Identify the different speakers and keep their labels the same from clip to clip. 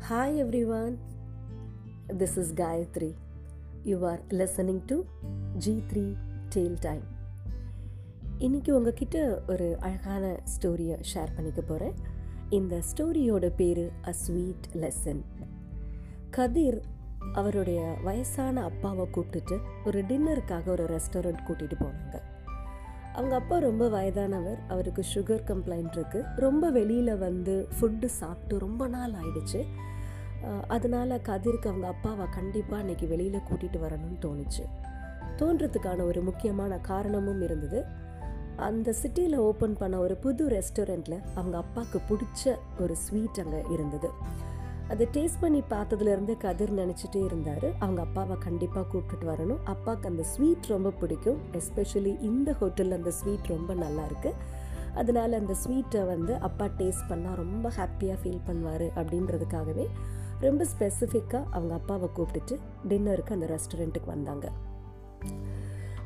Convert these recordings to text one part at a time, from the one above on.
Speaker 1: Hi everyone, this is Gayatri. You are listening to G3 Tail Time. இன்னைக்கு உங்ககிட்ட ஒரு அழகான ஸ்டோரியை ஷேர் பண்ணிக்க போகிறேன் இந்த ஸ்டோரியோட பேர் அ ஸ்வீட் லெசன் கதிர் அவருடைய வயசான அப்பாவை கூப்பிட்டுட்டு ஒரு டின்னருக்காக ஒரு ரெஸ்டாரண்ட் கூட்டிகிட்டு போனாங்க அவங்க அப்பா ரொம்ப வயதானவர். அவருக்கு சுகர் கம்ப்ளைண்ட் இருக்குது ரொம்ப வெளியில் வந்து ஃபுட்டு சாப்பிட்டு ரொம்ப நாள் ஆயிடுச்சு. அதனால் அதனால கதிருக்கு அவங்க அப்பாவை கண்டிப்பாக இன்றைக்கி வெளியில் கூட்டிகிட்டு வரணும்னு தோணுச்சு. தோன்றதுக்கான ஒரு முக்கியமான காரணமும் இருந்தது. அந்த சிட்டியில் ஓப்பன் பண்ண ஒரு புது ரெஸ்டாரண்ட்டில் அவங்க அப்பாவுக்கு பிடிச்ச ஒரு ஸ்வீட் அங்கே இருந்தது. அதை டேஸ்ட் பண்ணி பார்த்ததுலேருந்து கதிர் நினச்சிட்டே இருந்தார். அவங்க அப்பாவை கண்டிப்பாக கூப்பிட்டுட்டு வரணும். அப்பாவுக்கு அந்த ஸ்வீட் ரொம்ப பிடிக்கும். எஸ்பெஷலி இந்த ஹோட்டலில் அந்த ஸ்வீட் ரொம்ப நல்லா இருக்குது அதனால் அந்த ஸ்வீட்டை வந்து அப்பா டேஸ்ட் பண்ணால் ரொம்ப ஹாப்பியாக ஃபீல் பண்ணுவார் அப்படின்றதுக்காகவே ரொம்ப ஸ்பெசிஃபிக்காக அவங்க அப்பாவை கூப்பிட்டுட்டு டின்னருக்கு அந்த ரெஸ்டாரண்ட்டுக்கு வந்தாங்க.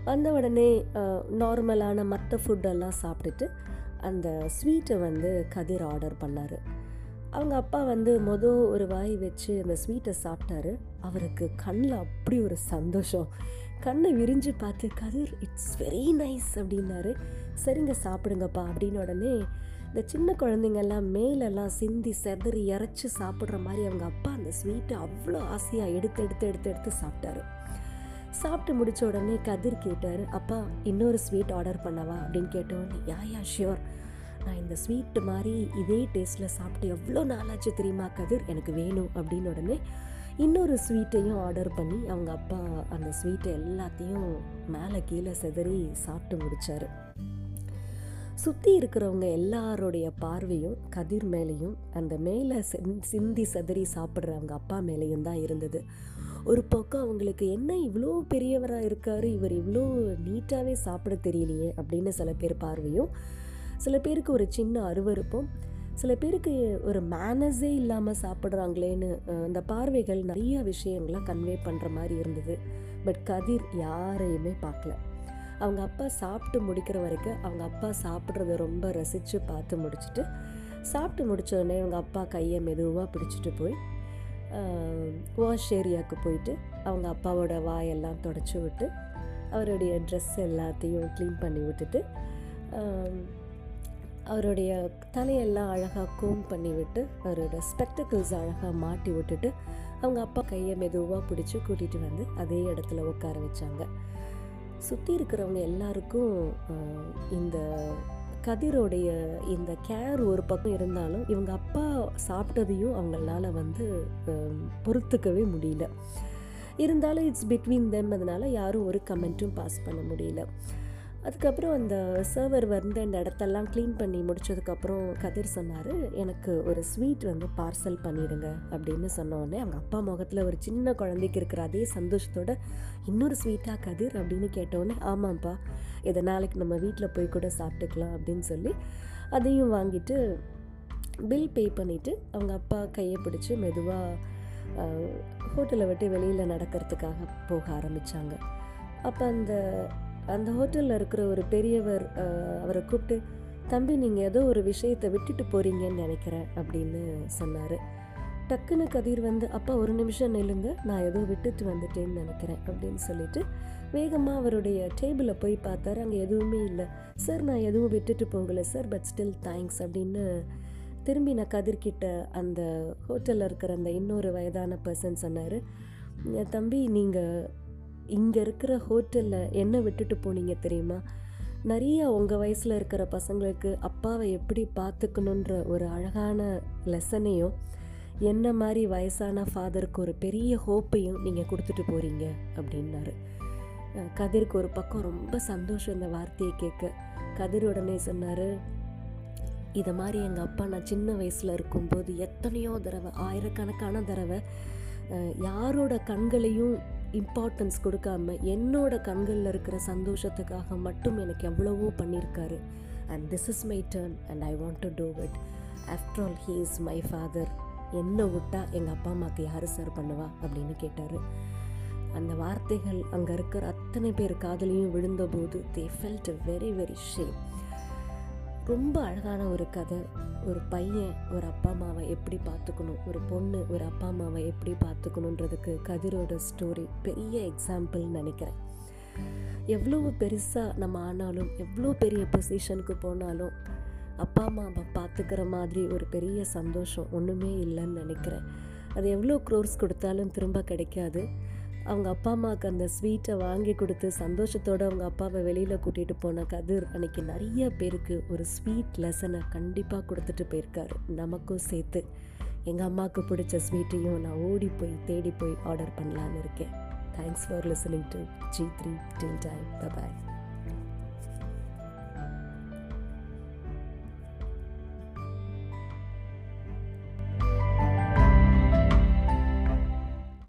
Speaker 1: வந்த உடனே நார்மலான மற்ற ஃபுட்டெல்லாம் சாப்பிட்டுட்டு அந்த ஸ்வீட்டை வந்து கதிர் ஆர்டர் பண்ணார். அவங்க அப்பா வந்து மொதல் ஒரு வாய் வச்சு அந்த ஸ்வீட்டை சாப்பிட்டாரு. அவருக்கு கண்ணில் அப்படி ஒரு சந்தோஷம். கண்ணை விரிஞ்சு பார்த்து கதிர் இட்ஸ் வெரி நைஸ் அப்படின்னாரு. சரிங்க சாப்பிடுங்கப்பா அப்படின்னு உடனே இந்த சின்ன குழந்தைங்கெல்லாம் மேலெல்லாம் சிந்தி செதறி இறச்சி சாப்பிட்ற மாதிரி அவங்க அப்பா அந்த ஸ்வீட்டை அவ்வளோ ஆசையாக எடுத்து எடுத்து எடுத்து எடுத்து சாப்பிட்டாரு. சாப்பிட்டு முடிச்ச உடனே கதிர் கேட்டார் அப்பா இன்னொரு ஸ்வீட் ஆர்டர் பண்ணவா? அப்படின்னு கேட்டோடனே யா யா ஷியோர் நான் இந்த ஸ்வீட்டு மாதிரி இதே டேஸ்ட்டில் சாப்பிட்டு எவ்வளோ நாளாச்சு தெரியுமா கதிர்? எனக்கு வேணும் அப்படின்னு உடனே இன்னொரு ஸ்வீட்டையும் ஆர்டர் பண்ணி அவங்க அப்பா அந்த ஸ்வீட்டை எல்லாத்தையும் மேலே கீழே செதறி சாப்பிட்டு முடித்தார் சுற்றி இருக்கிறவங்க எல்லாருடைய பார்வையும் கதிர் மேலேயும் அந்த மேலே சிந்தி சதறி சாப்பிட்ற அவங்க அப்பா மேலேயும் தான் இருந்தது. ஒரு பக்கம் அவங்களுக்கு என்ன இவ்வளோ பெரியவராக இருக்காரு? இவர் இவ்வளோ நீட்டாகவே சாப்பிட தெரியலையே அப்படின்னு சில பேர் பார்வையும் சில பேருக்கு ஒரு சின்ன அருவருப்பும் சில பேருக்கு ஒரு மேனஸே இல்லாமல் சாப்பிட்றாங்களேன்னு அந்த பார்வைகள் நிறைய விஷயங்களை கன்வே பண்ணுற மாதிரி இருந்தது. பட் கதிர் யாரையுமே பார்க்கல. அவங்க அப்பா சாப்பிட்டு முடிக்கிற வரைக்கும் அவங்க அப்பா சாப்பிட்றத ரொம்ப ரசித்து பார்த்து முடிச்சுட்டு சாப்பிட்டு முடித்தோடனே அவங்க அப்பா கையை மெதுவாக பிடிச்சிட்டு போய் வாஷ் ஏரியாவுக்கு போயிட்டு அவங்க அப்பாவோட வாயெல்லாம் தொடச்சி விட்டு அவருடைய ட்ரெஸ் எல்லாத்தையும் க்ளீன் பண்ணி விட்டுட்டு அவருடைய தலையெல்லாம் அழகாக கோம் பண்ணி விட்டு அவரோட ஸ்பெக்டக்கிள்ஸ் அழகாக மாட்டி விட்டுட்டு அவங்க அப்பா கையை மெதுவாக பிடிச்சி கூட்டிகிட்டு வந்து அதே இடத்துல உட்கார வச்சாங்க. சுற்றி இருக்கிறவங்க எல்லாருக்கும் இந்த கதிரோடைய இந்த கேர் ஒரு பக்கம் இருந்தாலும் இவங்க அப்பா சாப்பிட்டதையும் அவங்களால வந்து பொறுத்துக்கவே முடியல. இருந்தாலும் இட்ஸ் பிட்வீன் தெம் அதனால் யாரும் ஒரு கமெண்ட்டும் பாஸ் பண்ண முடியல. அதுக்கப்புறம் அந்த சர்வர் வந்து அந்த இடத்தெல்லாம் க்ளீன் பண்ணி முடிச்சதுக்கப்புறம் கதிர் சொன்னார் எனக்கு ஒரு ஸ்வீட் வந்து பார்சல் பண்ணிடுங்க அப்படின்னு சொன்னோடனே அவங்க அப்பா முகத்தில் ஒரு சின்ன குழந்தைக்கு இருக்கிற அதே சந்தோஷத்தோட இன்னொரு ஸ்வீட்டாக கதிர்? அப்படின்னு கேட்டோடனே ஆமாம்ப்பா இதை நாளைக்கு நம்ம வீட்டில் போய் கூட சாப்பிட்டுக்கலாம் அப்படின்னு சொல்லி அதையும் வாங்கிட்டு பில் பே பண்ணிவிட்டு அவங்க அப்பா கையை பிடிச்சி மெதுவாக ஹோட்டலை விட்டு வெளியில் நடக்கிறதுக்காக போக ஆரம்பித்தாங்க அப்போ அந்த அந்த ஹோட்டலில் இருக்கிற ஒரு பெரியவர் அவரை கூப்பிட்டு தம்பி நீங்கள் ஏதோ ஒரு விஷயத்தை விட்டுட்டு போகிறீங்கன்னு நினைக்கிறேன் அப்படின்னு சொன்னார். டக்குன்னு கதிர் வந்து அப்பா ஒரு நிமிஷம் நில்லுங்க நான் ஏதோ விட்டுட்டு வந்துட்டேன்னு நினைக்கிறேன் அப்படின்னு சொல்லிட்டு வேகமாக அவருடைய டேபிளில் போய் பார்த்தாரு. அங்கே எதுவுமே இல்லை. சார் நான் எதுவும் விட்டுட்டு போகலை சார் பட் ஸ்டில் தேங்க்ஸ் அப்படின்னு திரும்பி நான் கதிர்கிட்ட அந்த ஹோட்டலில் இருக்கிற அந்த இன்னொரு வயதான பர்சன் சொன்னார். தம்பி நீங்கள் இங்கே இருக்கிற ஹோட்டலில் என்ன விட்டுட்டு போனீங்க தெரியுமா? நிறைய உங்கள் வயசில் இருக்கிற பசங்களுக்கு அப்பாவை எப்படி பார்த்துக்கணுன்ற ஒரு அழகான லெசனையும் என்ன மாதிரி வயசான ஃபாதருக்கு ஒரு பெரிய ஹோப்பையும் நீங்கள் கொடுத்துட்டு போகிறீங்க அப்படின்னாரு. கதிருக்கு ஒரு பக்கம் ரொம்ப சந்தோஷம் இந்த வார்த்தையை கேட்க. கதிர் உடனே சொன்னார் இதை மாதிரி எங்கள் அப்பா நான் சின்ன வயசில் இருக்கும்போது எத்தனையோ தடவை ஆயிரக்கணக்கான தடவை யாரோட கண்களையும் இம்பார்ட்டன்ஸ் கொடுக்காம என்னோட கண்களில் இருக்கிற சந்தோஷத்துக்காக மட்டும் எனக்கு எவ்வளவோ பண்ணியிருக்காரு. And this is my turn and I want to do it after all he is my father என்னை விட்டா எங்கள் அப்பா அம்மாவுக்கு யார் சார் பண்ணுவா? அப்படின்னு கேட்டார். அந்த வார்த்தைகள் அங்கே இருக்கிற அத்தனை பேர் காதலையும் விழுந்தபோது they felt very very shame ரொம்ப அழகான ஒரு கதை. ஒரு பையன் ஒரு அப்பா அம்மாவை எப்படி பார்த்துக்கணும்? ஒரு பொண்ணு ஒரு அப்பா அம்மாவை எப்படி பார்த்துக்கணுன்றதுக்கு கதிரோட ஸ்டோரி பெரிய எக்ஸாம்பிள்னு நினைக்கிறேன். எவ்வளோ பெருசாக நம்ம ஆனாலும் எவ்வளோ பெரிய பொசிஷனுக்கு போனாலும் அப்பா அம்மாவை பார்த்துக்கிற மாதிரி ஒரு பெரிய சந்தோஷம் ஒன்றுமே இல்லைன்னு நினைக்கிறேன். அது எவ்வளோ க்ரோர்ஸ் கொடுத்தாலும் திரும்ப கிடைக்காது. அவங்க அப்பா அம்மாவுக்கு அந்த ஸ்வீட்டை வாங்கி கொடுத்து சந்தோஷத்தோடு அவங்க அப்பாவை வெளியில் கூட்டிகிட்டு போன கதிர் அன்னைக்கு நிறைய பேருக்கு ஒரு ஸ்வீட் லெசனை கண்டிப்பாக கொடுத்துட்டு போயிருக்காரு. நமக்கும் சேர்த்து. எங்கள் அம்மாவுக்கு பிடிச்ச ஸ்வீட்டையும் நான் ஓடி போய் தேடி போய் ஆர்டர் பண்ணலான்னு இருக்கேன். Thanks for listening to G three till time bye